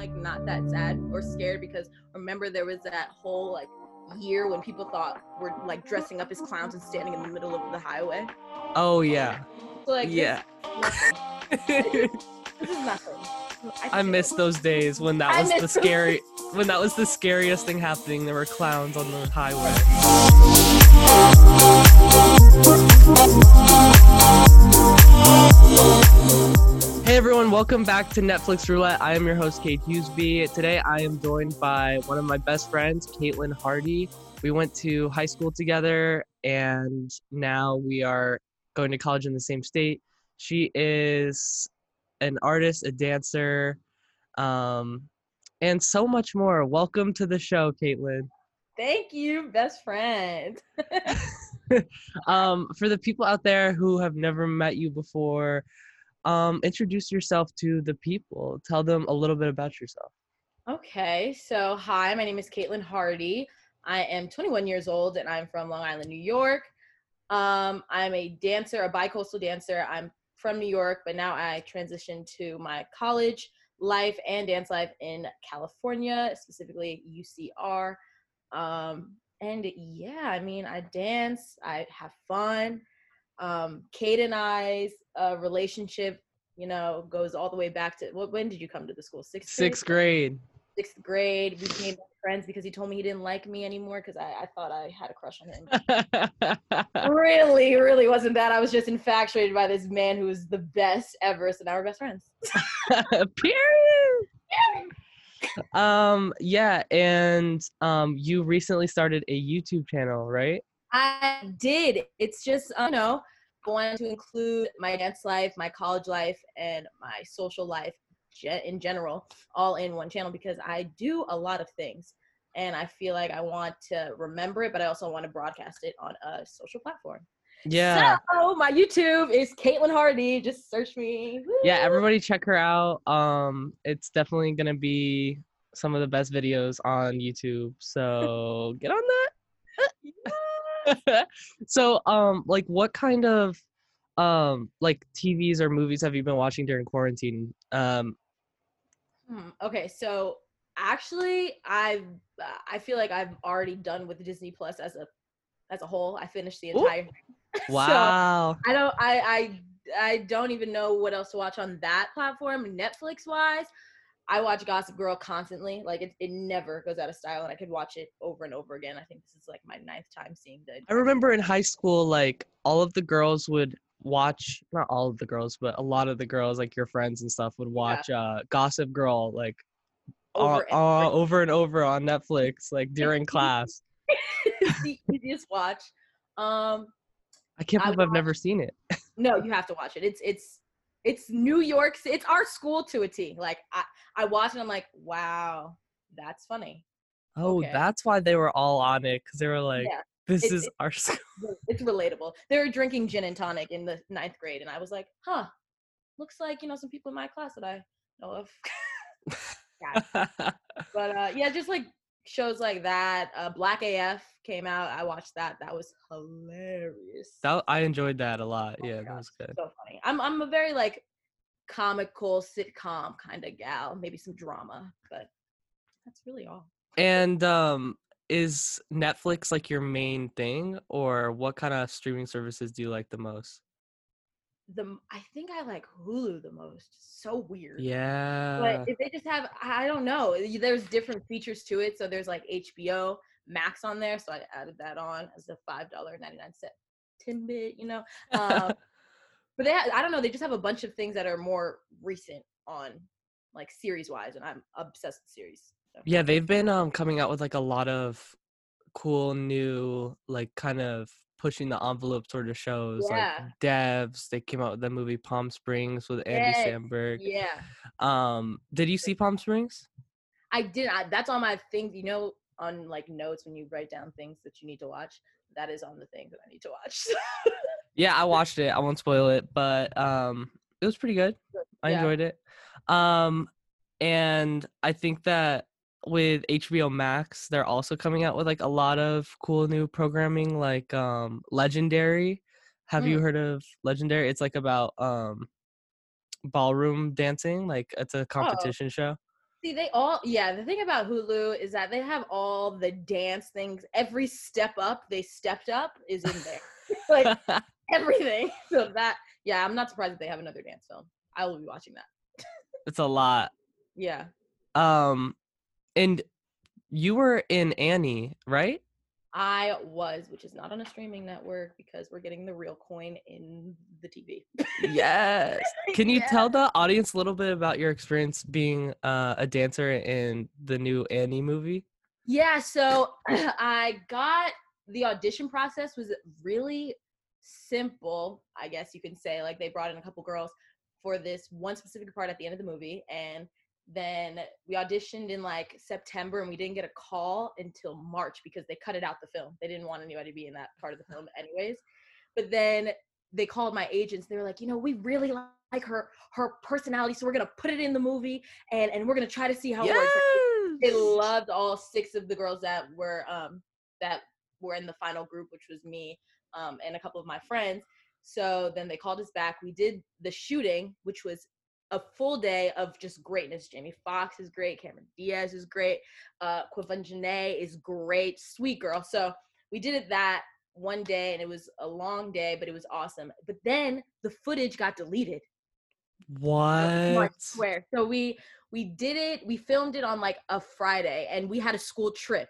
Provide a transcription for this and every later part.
like not that sad or scared because remember there was that whole like year when people thought we're like dressing up as clowns and standing in the middle of the highway. Oh yeah. So like Yeah. this, is nothing. I miss those days when that I was the scary when that was the scariest thing happening. There were clowns on the highway. Hey everyone, welcome back to Netflix Roulette. I am your host, Kate Hughesby. Today I am joined by one of my best friends, Caitlin Hardy. We went to high school together and now we are going to college in the same state. She is an artist, a dancer, um, and so much more. Welcome to the show, Caitlin. Thank you, best friend. Um, for the people out there who have never met you before, um, introduce yourself to the people. Tell them a little bit about yourself. Okay, so hi, my name is Caitlin Hardy. I am 21 years old and I'm from Long Island, New York. Um, I'm a dancer, a bicoastal dancer. I'm from New York, but now I transitioned to my college life and dance life in California, specifically UCR. Um, and yeah, I mean, I dance, I have fun. Um, Kate and I's uh, relationship, you know, goes all the way back to what? When did you come to the school? Sixth. grade? Sixth grade. sixth grade. We became friends because he told me he didn't like me anymore because I, I thought I had a crush on him. really, really wasn't that. I was just infatuated by this man who was the best ever. So now we're best friends. Period. Um, yeah, and um, you recently started a YouTube channel, right? I did. It's just, I don't know, I wanted to include my dance life, my college life, and my social life in general all in one channel because I do a lot of things. And I feel like I want to remember it, but I also want to broadcast it on a social platform. Yeah. So my YouTube is Caitlin Hardy. Just search me. yeah everybody check her out um it's definitely gonna be some of the best videos on youtube so get on that so um like what kind of um like tvs or movies have you been watching during quarantine um Hmm, Okay, so actually, I've I feel like I've already done with Disney Plus as a as a whole. I finished the entire. So, wow I don't I I I don't even know what else to watch on that platform. Netflix wise, I watch Gossip Girl constantly. Like it, it never goes out of style, and I could watch it over and over again. I think this is like my ninth time seeing the. i remember in high school like all of the girls would watch not all of the girls but a lot of the girls like your friends and stuff would watch uh gossip girl like Over uh, and uh, over and over on netflix like during class it's the easiest watch. Um, I can't believe I've never seen it. no, you have to watch it. It's it's it's New York. It's our school to a T. Like I I watch it. I'm like, wow, that's funny. Oh, Okay. that's why they were all on it because they were like, yeah, "This it- is our school." it's relatable. They were drinking gin and tonic in the ninth grade, and I was like, huh, looks like you know some people in my class that I know of. But uh, yeah, just like shows like that. Uh, Black AF came out. I watched that. That was hilarious. that I enjoyed that a lot. Oh Yeah, that was good. so funny. I'm I'm a very like comical sitcom kind of gal. Maybe some drama, but that's really all. And um, is Netflix like your main thing, or what kind of streaming services do you like the most? The I think I like Hulu the most. So weird. Yeah. But if they just have, I don't know. There's different features to it. So there's like HBO Max on there. So I added that on as a five dollar ninety nine cent tidbit. You know. Um, but they, ha- I don't know. They just have a bunch of things that are more recent on, like series wise, and I'm obsessed with series. So. yeah, they've been um coming out with like a lot of cool new like kind of pushing the envelope sort of shows Yeah. like devs they came out with the movie palm springs with andy Yes, samberg Yeah. um did you see palm springs I did. I, that's on my thing. You know, on like notes when you write down things that you need to watch. That is on the thing that I need to watch. Yeah, I watched it. I won't spoil it, but um it was pretty good. I Yeah. enjoyed it. Um and I think that with HBO Max, they're also coming out with like a lot of cool new programming like um Legendary. Have you Mm. heard of Legendary? It's like about um ballroom dancing, like it's a competition show. See, they all yeah. The thing about Hulu is that they have all the dance things. Every step up they stepped up is in there, like everything. So that yeah, I'm not surprised that they have another dance film. I will be watching that. it's a lot. Yeah. Um, and you were in Annie, right? I was, which is not on a streaming network because we're getting the real coin in the TV. yes. Can you Yeah. tell the audience a little bit about your experience being uh, a dancer in the new Annie movie? Yeah, so I got the audition process was really simple, I guess you can say. Like they brought in a couple girls for this one specific part at the end of the movie and then we auditioned in like September and we didn't get a call until March because they cut it out the film. They didn't want anybody to be in that part of the film anyways. But then they called my agents. They were like, you know, we really like her her personality, so we're gonna put it in the movie and and we're gonna try to see how it works. They loved all six of the girls that were um that were in the final group, which was me um and a couple of my friends. So then they called us back. We did the shooting, which was a full day of just greatness. Jamie Foxx is great, Cameron Diaz is great, uh is great, sweet girl. So we did it that one day and it was a long day, but it was awesome. But then the footage got deleted. I What? swear. So we we did it. We filmed it on like a Friday, and we had a school trip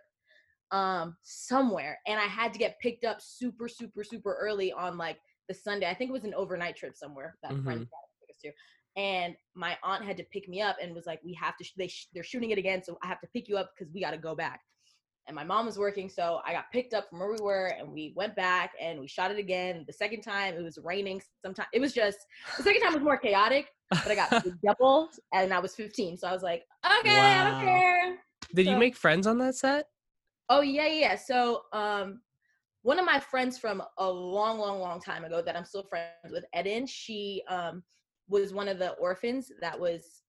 um somewhere, and I had to get picked up super super super early on like the Sunday. I think it was an overnight trip somewhere that friends took us to. And my aunt had to pick me up and was like, "We have to. Sh- they sh- they're shooting it again, so I have to pick you up because we got to go back." And my mom was working, so I got picked up from where we were, and we went back and we shot it again. The second time, it was raining. sometimes it was just the second time was more chaotic but I got doubled and I was 15. So I was like, okay, I don't care. Did you make friends on that set? Oh yeah, yeah. yeah. So um one of my friends from a long, long, long time ago that I'm still friends with, Eden, she um was one of the orphans that was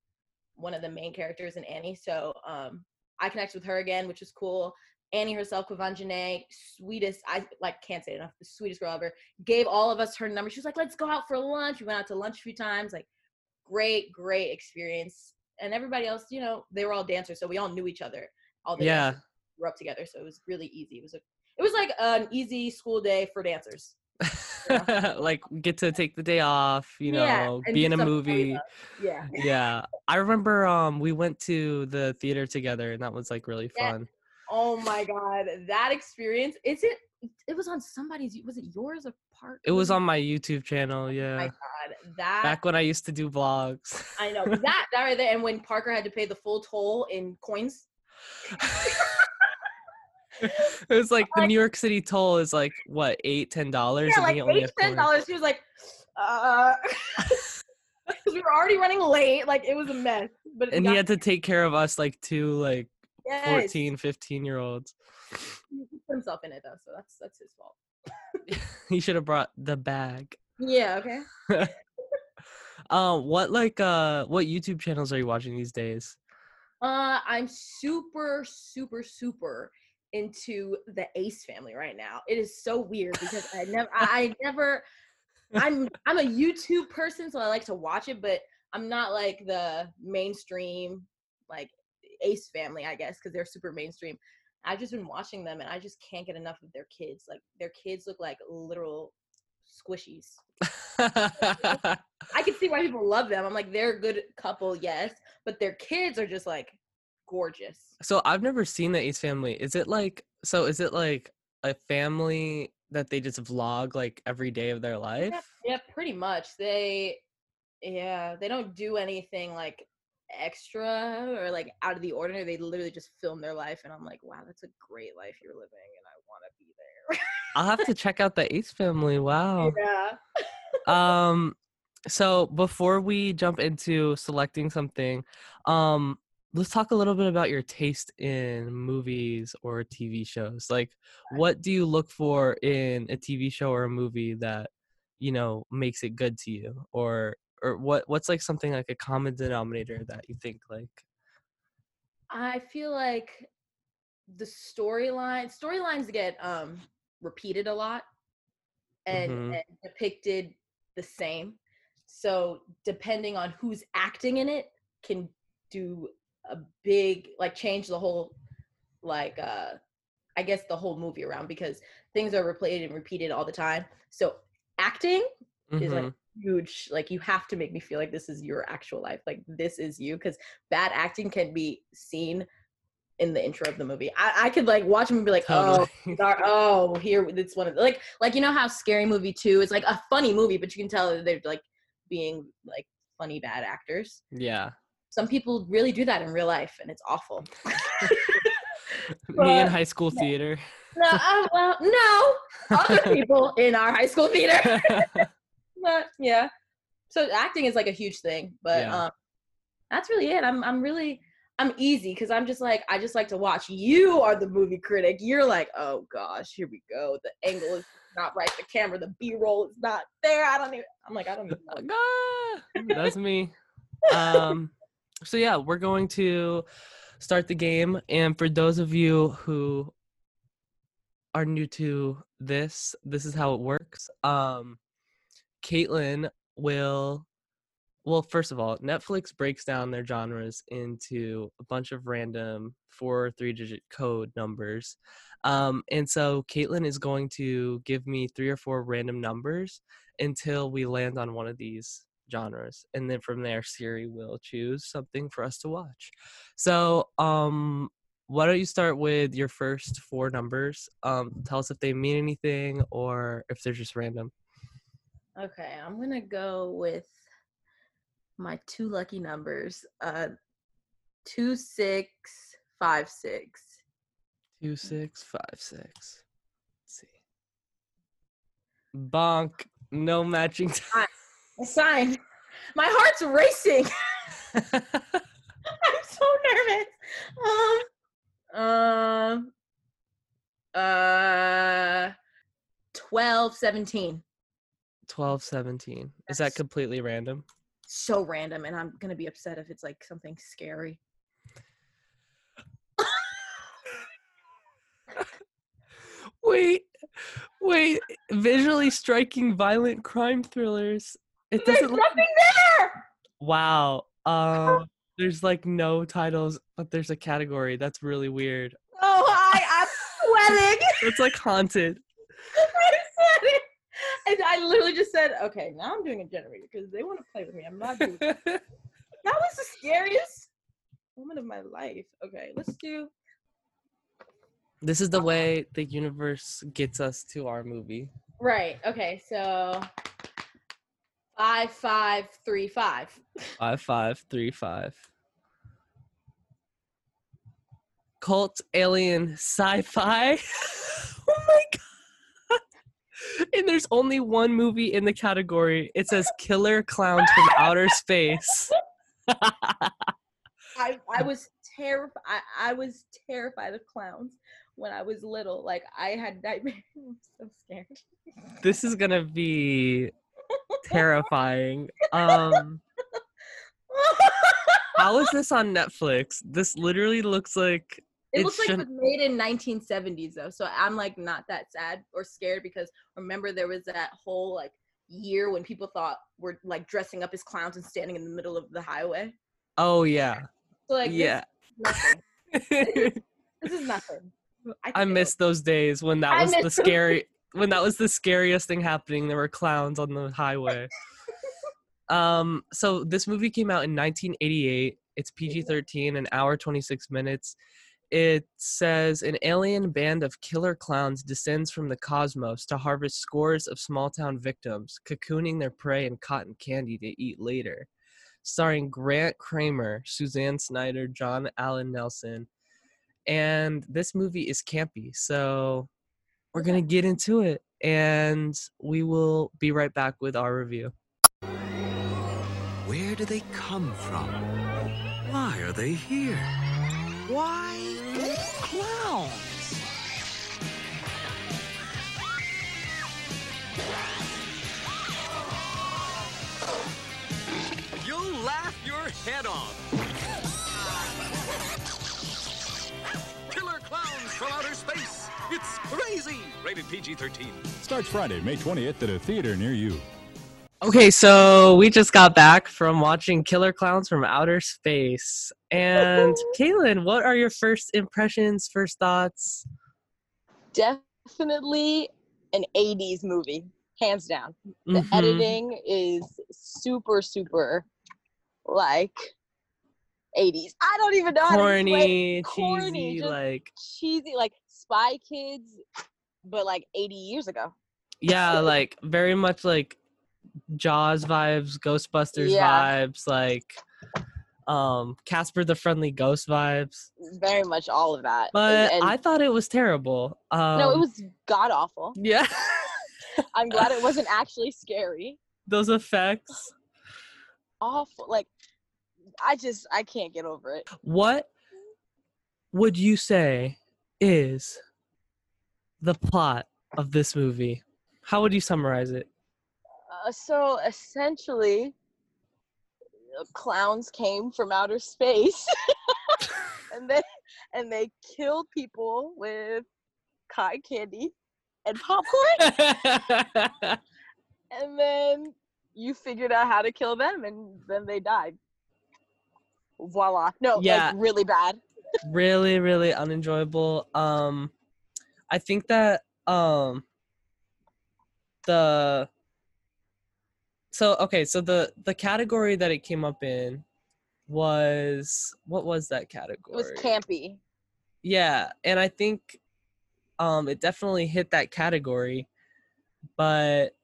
one of the main characters in Annie. So um I connected with her again, which was cool. Annie herself, Quvenzhané, sweetest, I like can't say enough, the sweetest girl ever, gave all of us her number. She was like, let's go out for lunch. We went out to lunch a few times, like great, great experience. And everybody else, you know, they were all dancers, so we all knew each other. All the Yeah. dancers grew up together, so it was really easy. It was a, it was like an easy school day for dancers. like get to take the day off, you know, and be in a something that we movie. Yeah. Yeah. I remember um we went to the theater together and that was like really Yeah. fun. Oh my god, that experience! Is it? It was on somebody's. Was it yours or part? It was on my YouTube channel, Oh my yeah. god, that Back when I used to do vlogs. I know that that right there. And when Parker had to pay the full toll in coins. it was like the New York City toll is like what, eight, ten dollars? Yeah, like eight ten dollars. He was like, uh, we were already running late. Like it was a mess. But And he had to take care of us like two like yes, 14, 15 year olds. He put himself in it though, so that's that's his fault. he should have brought the bag. Yeah. Okay. Um, what like uh what YouTube channels are you watching these days? Uh, I'm super, super, super into the Ace family right now. It is so weird because I never, I never, I'm, I'm a YouTube person, so I like to watch it, but I'm not like the mainstream, like Ace family, I guess, because they're super mainstream. I've just been watching them, and I just can't get enough of their kids. Like their kids look like literal squishies. I can see why people love them. I'm like, they're a good couple, yes, but their kids are just like gorgeous. so I've never seen the Ace family. Is it like so is it like a family that they just vlog like every day of their life? Yeah, pretty much. They, yeah, they don't do anything like extra or like out of the ordinary. They literally just film their life, and I'm like, wow, that's a great life you're living, and I want to be there. I'll have to check out the Ace family. Wow. yeah. um so before we jump into selecting something um let's talk a little bit about your taste in movies or tv shows like what do you look for in a tv show or a movie that you know makes it good to you or or what what's like something like a common denominator that you think like I feel like the storyline storylines get um repeated a lot and, Mhm. and depicted the same. So depending on who's acting in it can do a big like change the whole like uh I guess the whole movie around because things are replayed and repeated all the time. So acting is like Mhm. huge. Like you have to make me feel like this is your actual life. Like this is you because bad acting can be seen in the intro of the movie. I, I could like watch them and be like, oh, Totally. Dar- oh, here it's one of the, like like you know how Scary Movie two is like a funny movie, but you can tell they're like being like funny bad actors. yeah. Some people really do that in real life, and it's awful. Me in high school theater. No, uh, well, no, other people in our high school theater. but yeah, so acting is like a huge thing. But Yeah. um, that's really it. I'm I'm really I'm easy because I'm just like I just like to watch. You are the movie critic. You're like, oh gosh, here we go. The angle is not right. The camera, the B roll is not there. I don't even. I'm like, I don't even know. Ah, That's me. Um, so yeah, we're going to start the game, and for those of you who are new to this, this is how it works. Um, Caitlin will. Well, first of all, Netflix breaks down their genres into a bunch of random four or three digit code numbers. Um, and so Caitlin is going to give me three or four random numbers until we land on one of these genres and then from there siri will choose something for us to watch. So um why don't you start with your first four numbers? Um tell us if they mean anything or if they're just random. Okay, I'm gonna go with my two lucky numbers. Uh, two six five six. two six five six. Bonk no matching time I signed. My heart's racing. I'm so nervous. Um, um, uh, twelve seventeen. 12 17 is that completely random So random, and I'm gonna be upset if it's like something scary. Wait, wait. Visually striking violent crime thrillers. It There's doesn't look. nothing there. Wow. Um, there's like no titles, but there's a category. That's really weird. Oh, I, I'm sweating. It's like haunted. I'm sweating. And I literally just said, okay, now I'm doing a generator because they want to play with me. I'm not doing that. That was the scariest moment of my life. Okay, let's do. this is the way the universe gets us to our movie. Right. Okay. So five, five, three, five. Five five three five. Cult alien sci-fi. oh my god! And there's only one movie in the category. It says "Killer Clowns from Outer Space." I I was terrified. I, was terrified of clowns when I was little. Like I had nightmares. I'm so scared. this is gonna be terrifying. Um, how is this on Netflix? This literally looks like It, It looks like it was made in 1970s though, so I'm like not that sad or scared because remember there was that whole like year when people thought we're like dressing up as clowns and standing in the middle of the highway. oh yeah, So like yeah. this, is nothing. this is nothing. I feel- miss those days when that I was the scary when that was the scariest thing happening. There were clowns on the highway. um, so this movie came out in 1988. It's PG-13, an hour 26 minutes. It says an alien band of killer clowns descends from the cosmos to harvest scores of small-town victims, cocooning their prey in cotton candy to eat later. Starring Grant Kramer, Suzanne Snyder, John Allen Nelson, and this movie is campy so we're gonna get into it and we will be right back with our review Where do they come from? Why are they here? Why clowns? You'll laugh your head off. Killer clowns from outer space. It's crazy. Rated PG-13. Starts Friday, May 20th at a theater near you. Okay, so we just got back from watching Killer Clowns from Outer Space. And Kaylin, what are your first impressions, first thoughts? Definitely an 80s movie, hands down. The Mhm. editing is super, super like 80s. I don't even know how to explain- Corny, corny, cheesy, like cheesy, like Spy Kids, but like 80 years ago. yeah, like very much like Jaws vibes, Ghostbusters Yeah. vibes, like um Casper the Friendly Ghost vibes. Very much all of that. But And- I thought it was terrible. Um, no, it was god awful. yeah, I'm glad it wasn't actually scary. those effects. Awful. Like, I just, I can't get over it. What would you say is the plot of this movie? How would you summarize it? Uh, so essentially, uh, clowns came from outer space, and they and they killed people with cotton candy and popcorn, and then you figured out how to kill them, and then they died. Voila! No, Yeah. like really bad. Really, really unenjoyable. Um, I think that um, the so okay, so the the category that it came up in was what was that It category? was campy. Yeah, and I think um it definitely hit that category, but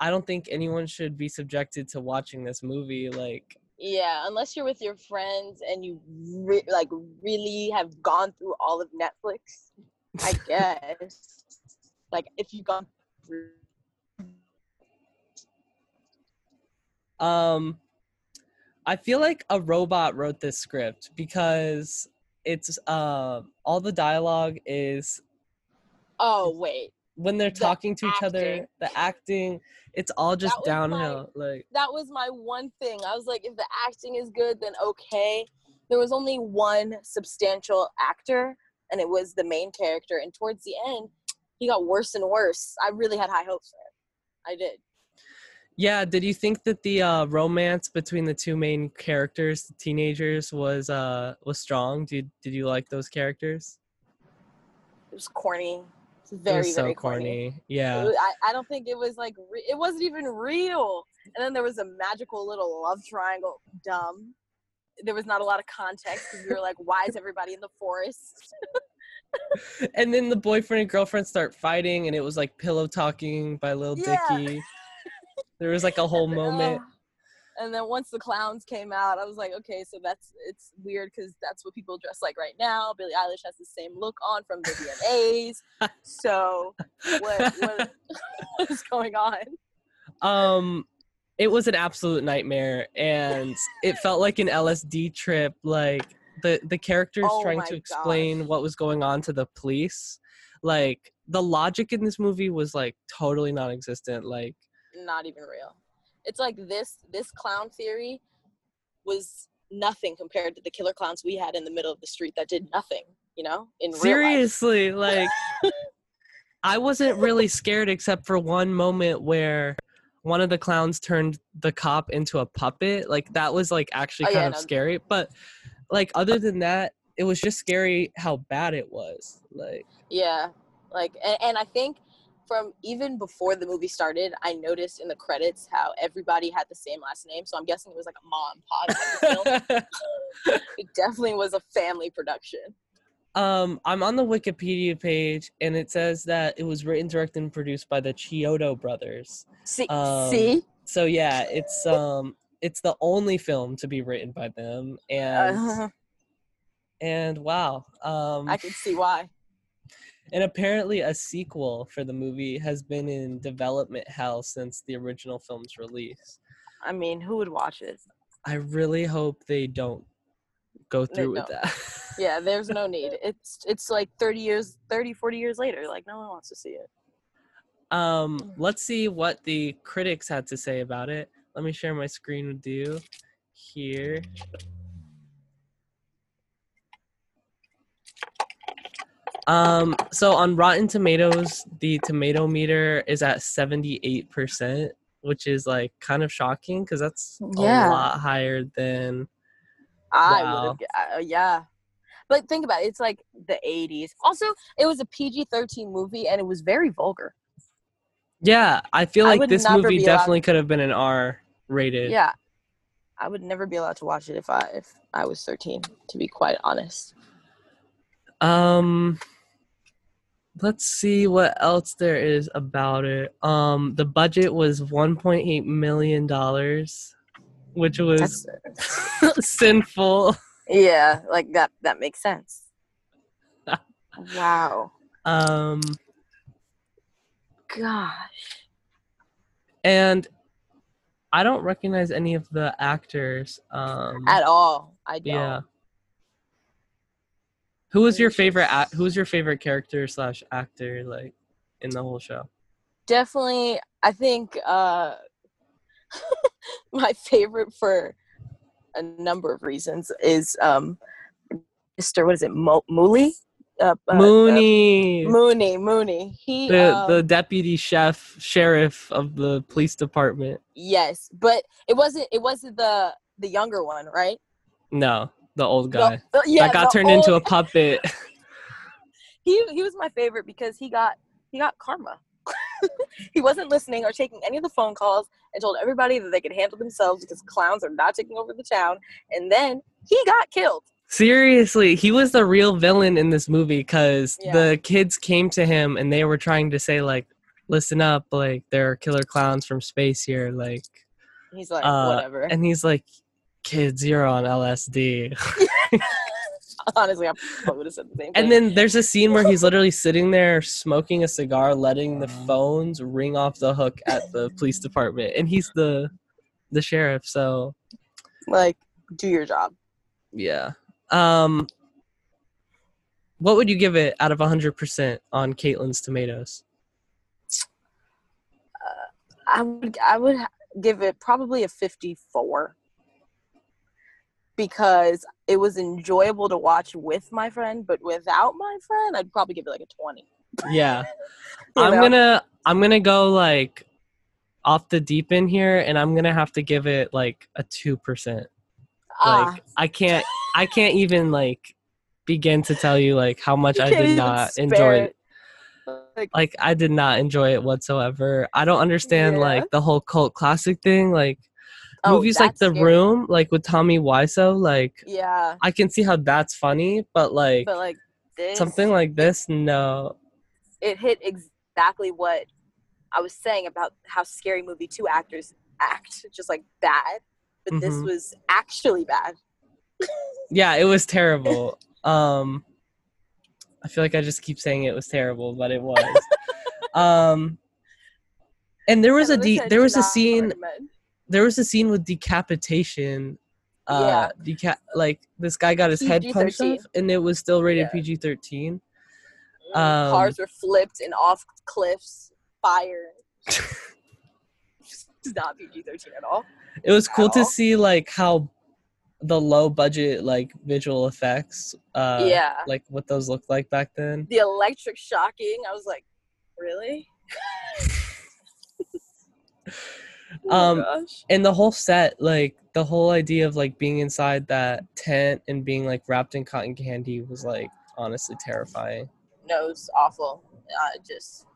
I don't think anyone should be subjected to watching this movie like Yeah, unless you're with your friends and you re- like really have gone through all of Netflix, I guess. like if you've gone through um I feel like a robot wrote this script because it's uh, all the dialogue is Oh wait, when they're The talking to each other, the acting, it's all just was my- downhill. Like that was my one thing. I was like, if the acting is good, then okay. There was only one substantial actor, and it was the main character. And towards the end, he got worse and worse. I really had high hopes for him. I did. Yeah, did you think that the uh, romance between the two main characters, the teenagers, was uh was strong? Did did you like those characters? It was corny. It was It very so very corny. corny. Yeah. was- I, I don't think it was like re- it wasn't even real. And then there was a magical little love triangle. Dumb. There was not a lot of context because we were like, why is everybody in the forest? and then the boyfriend and girlfriend start fighting, and it was like pillow talking by Lil Yeah. Dicky. There was like a whole moment. And then once the clowns came out, I was like, okay, so that's it's weird because that's what people dress like right now. Billie Eilish has the same look on from the VMAs. so what what what is going on? um it was an absolute nightmare and it felt like an lsd trip like the the characters Oh trying to explain what was going on to the police like the logic in this movie was like totally non-existent like Not even real. It's like this this clown theory was nothing compared to the killer clowns we had in the middle of the street that did nothing. You know, in seriously like i wasn't really scared except for one moment where one of the clowns turned the cop into a puppet like that was like actually Oh, kind yeah, of no. scary but like other than that it was just scary how bad it was like Yeah, like, and, and I think from even before the movie started, I noticed in the credits how everybody had the same last name. So I'm guessing it was like a mom and pop film. It definitely was a family production. um i'm on the wikipedia page and it says that it was written directed and produced by the chiodo brothers See, Um, see, so yeah it's um it's the only film to be written by them and uh, and wow um I can see why. And apparently a sequel for the movie has been in development hell since the original film's release I mean, who would watch it? i really hope they don't go through with that Yeah, there's no need. It's it's like 30 years, 30, 40 years later. Like no one wants to see it. Um, Mm. let's see what the critics had to say about it. Let me share my screen with you here. Um, so on Rotten Tomatoes, the tomato meter is at 78%, which is like kind of shocking because that's Yeah. a lot higher than I Wow. would have, uh, yeah. But think about it, it's like the 80s. Also, it was a PG 13 movie and it was very vulgar. yeah. I feel like would this movie definitely could have been an R rated. Yeah. I would never be allowed to watch it if I if I was 13, to be quite honest. Um let's see what else there is about it. Um the budget was 1.8 million dollars, which was sinful. yeah, like that that makes sense. wow. Um Gosh. and I don't recognize any of the actors. Um At all. I don't. yeah. Who was your favorite is- who was your favorite character slash actor like in the whole show? Definitely I think uh my favorite for a number of reasons is um Mr. what is it? Mo- Mooley? Uh, uh, uh, Mooney. Mooney, Mooney. He the um, the deputy chef sheriff of the police department. yes, but it wasn't it wasn't the the younger one, right? No, the old guy the- yeah, that got the turned into a puppet. he he was my favorite because he got he got karma. he wasn't listening or taking any of the phone calls and told everybody that they could handle themselves because clowns are not taking over the town. And then he got killed. Seriously, he was the real villain in this movie because Yeah. the kids came to him and they were trying to say like, "Listen up, like there are killer clowns from space here." Like, He's like, Uh, whatever. and he's like, "Kids, you're on LSD." Honestly, I probably would have said the same thing. And then there's a scene where he's literally sitting there smoking a cigar, letting the phones ring off the hook at the police department, and he's the the sheriff. So like, do your job. yeah. Um, what would you give it out of 100% on Caitlin's tomatoes? I would I would give it probably a 54 because it was enjoyable to watch with my friend, but without my friend, I'd probably give it like a 20. Yeah. I'm know? gonna I'm gonna go like off the deep end here and I'm gonna have to give it like a two percent. Ah, Like I can't I can't even like begin to tell you like how much I did not enjoy it. it. Like, Like I did not enjoy it whatsoever. I don't understand Yeah. like the whole cult classic thing. Like oh, movies like The scary. Room, like with Tommy Wiseau, like Yeah, I can see how that's funny, but like but like this, something like this, no. it hit exactly what I was saying about how scary movie two actors act, just like bad. But this Mhm. was actually bad. Yeah, it was terrible. um I feel like I just keep saying it was terrible, but it was. um and there was a de- there was a scene recommend. There was a scene with decapitation. Uh deca- like this guy got his head punched off and it was still rated Yeah. PG-13. Mm, Um, Cars were flipped and off cliffs, fire. it's not PG thirteen at all. It was cool At to see like how the low budget like visual effects uh Yeah. like what those looked like back then. The electric shocking. I was like, really? Oh Um, gosh. and the whole set like the whole idea of like being inside that tent and being like wrapped in cotton candy was like honestly terrifying No, it was awful. Uh, just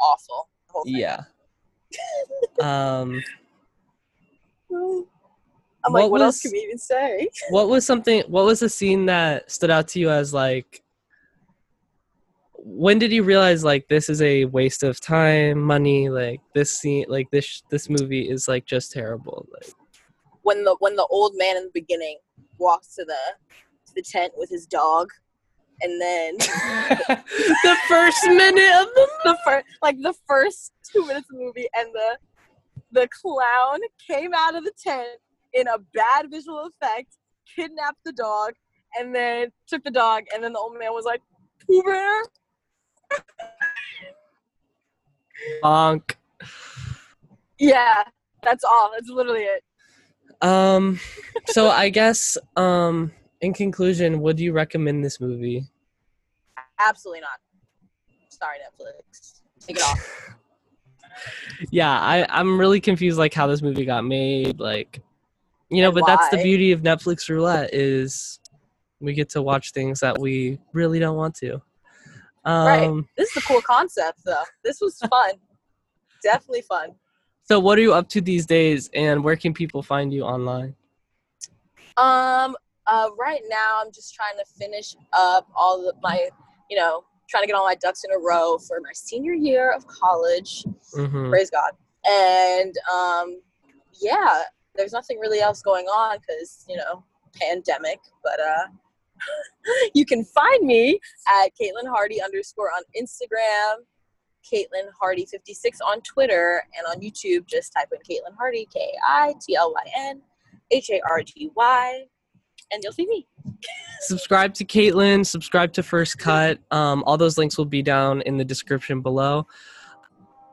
awful. the yeah um I'm like, What what else can we even say? what was something what was a scene that stood out to you as like when did you realize like this is a waste of time money like this scene like this this movie is like just terrible like? When the when the old man in the beginning walks to the to the tent with his dog, and then the first minute of the the first like the first two minutes of the movie and the the clown came out of the tent in a bad visual effect kidnapped the dog and then took the dog and then the old man was like Pooh Bear bonk. Yeah that's all. That's literally it. Um, so I guess, um, in conclusion, would you recommend this movie? absolutely not. Sorry Netflix. Take it off. Yeah, I I'm really confused like how this movie got made, like you know, And but that's the beauty of Netflix roulette is we get to watch things that we really don't want to. Um Right. This is a cool concept, though. This was fun. Definitely fun. so what are you up to these days and where can people find you online? Um, uh, right now I'm just trying to finish up all of my, you know, trying to get all my ducks in a row for my senior year of college. Mhm. Praise God. And um, yeah, there's nothing really else going on because you know pandemic. But uh, you can find me at Caitlin Hardy underscore on Instagram. Caitlin Hardy 56 on Twitter and on YouTube. Just type in Caitlin Hardy, K I T L Y N H A R G Y, and you'll see me. subscribe to Caitlin, subscribe to First Cut. Um, all those links will be down in the description below.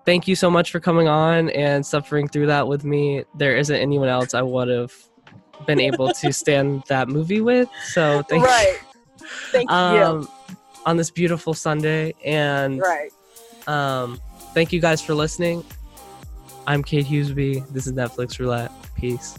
Thank you so much for coming on and suffering through that with me. There isn't anyone else I would have been able to stand that movie with. So thank right. you. Thank um, you. On this beautiful Sunday. And right. um, thank you guys for listening. I'm Kate Hughesby. This is Netflix Roulette. Peace.